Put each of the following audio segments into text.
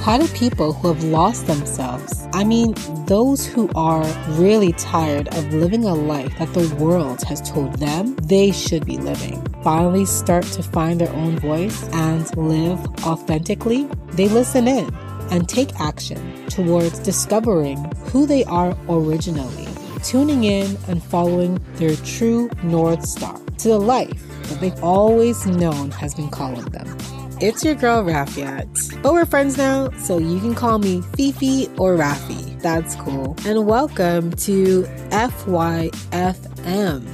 How do people who have lost themselves, I mean, those who are really tired of living a life that the world has told them they should be living, finally start to find their own voice and live authentically? They listen in and take action towards discovering who they are originally, tuning in and following their true North Star to the life that they've always known has been calling them. It's your girl Rafiat. But we're friends now, so you can call me Fifi or Rafi. That's cool. And welcome to FYFM.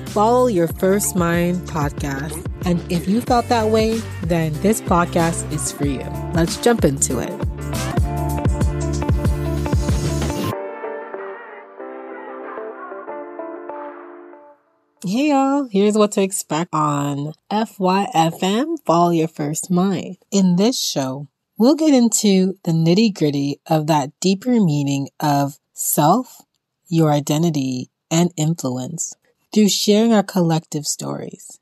Follow your first mind podcast. And if you felt that way, then this podcast is for you. Let's jump into it. Hey y'all, here's what to expect on FYFM Follow Your First Mind. In this show, we'll get into the nitty gritty of that deeper meaning of self, your identity, and influence through sharing our collective stories.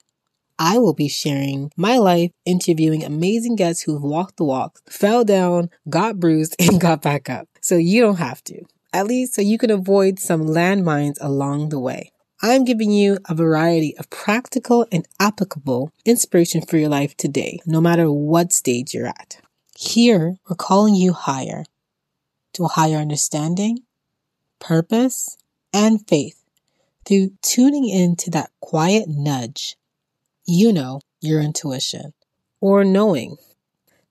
I will be sharing my life interviewing amazing guests who've walked the walk, fell down, got bruised, and got back up. So you don't have to. At least so you can avoid some landmines along the way. I'm giving you a variety of practical and applicable inspiration for your life today, no matter what stage you're at. Here, we're calling you higher to a higher understanding, purpose, and faith through tuning into that quiet nudge. You know, your intuition or knowing.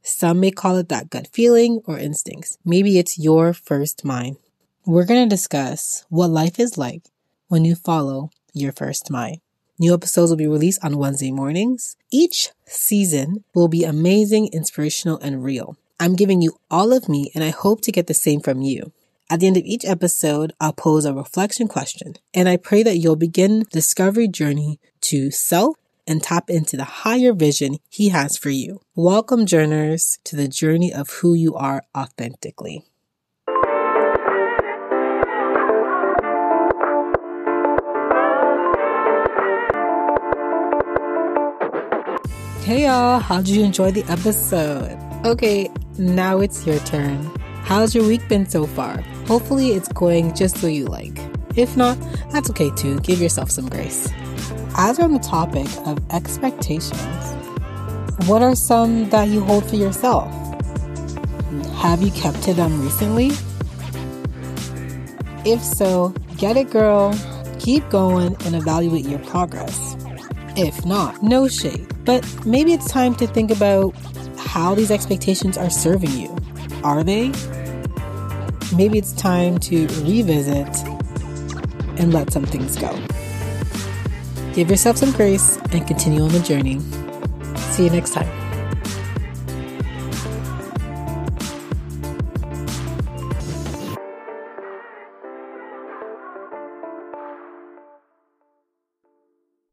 Some may call it that gut feeling or instincts. Maybe it's your first mind. We're going to discuss what life is like when you follow your first mind. New episodes will be released on Wednesday mornings. Each season will be amazing, inspirational, and real. I'm giving you all of me, and I hope to get the same from you. At the end of each episode, I'll pose a reflection question, and I pray that you'll begin discovery journey to self and tap into the higher vision he has for you. Welcome, journers, to the journey of who you are authentically. Hey y'all, how'd you enjoy the episode? Okay, now it's your turn. How's your week been so far? Hopefully, it's going just so you like. If not, that's okay too. Give yourself some grace. As we're on the topic of expectations, what are some that you hold for yourself? Have you kept to them um, recently? If so, get it, girl. Keep going and evaluate your progress. If not, no shade. But maybe it's time to think about how these expectations are serving you. Are they? Maybe it's time to revisit and let some things go. Give yourself some grace and continue on the journey. See you next time.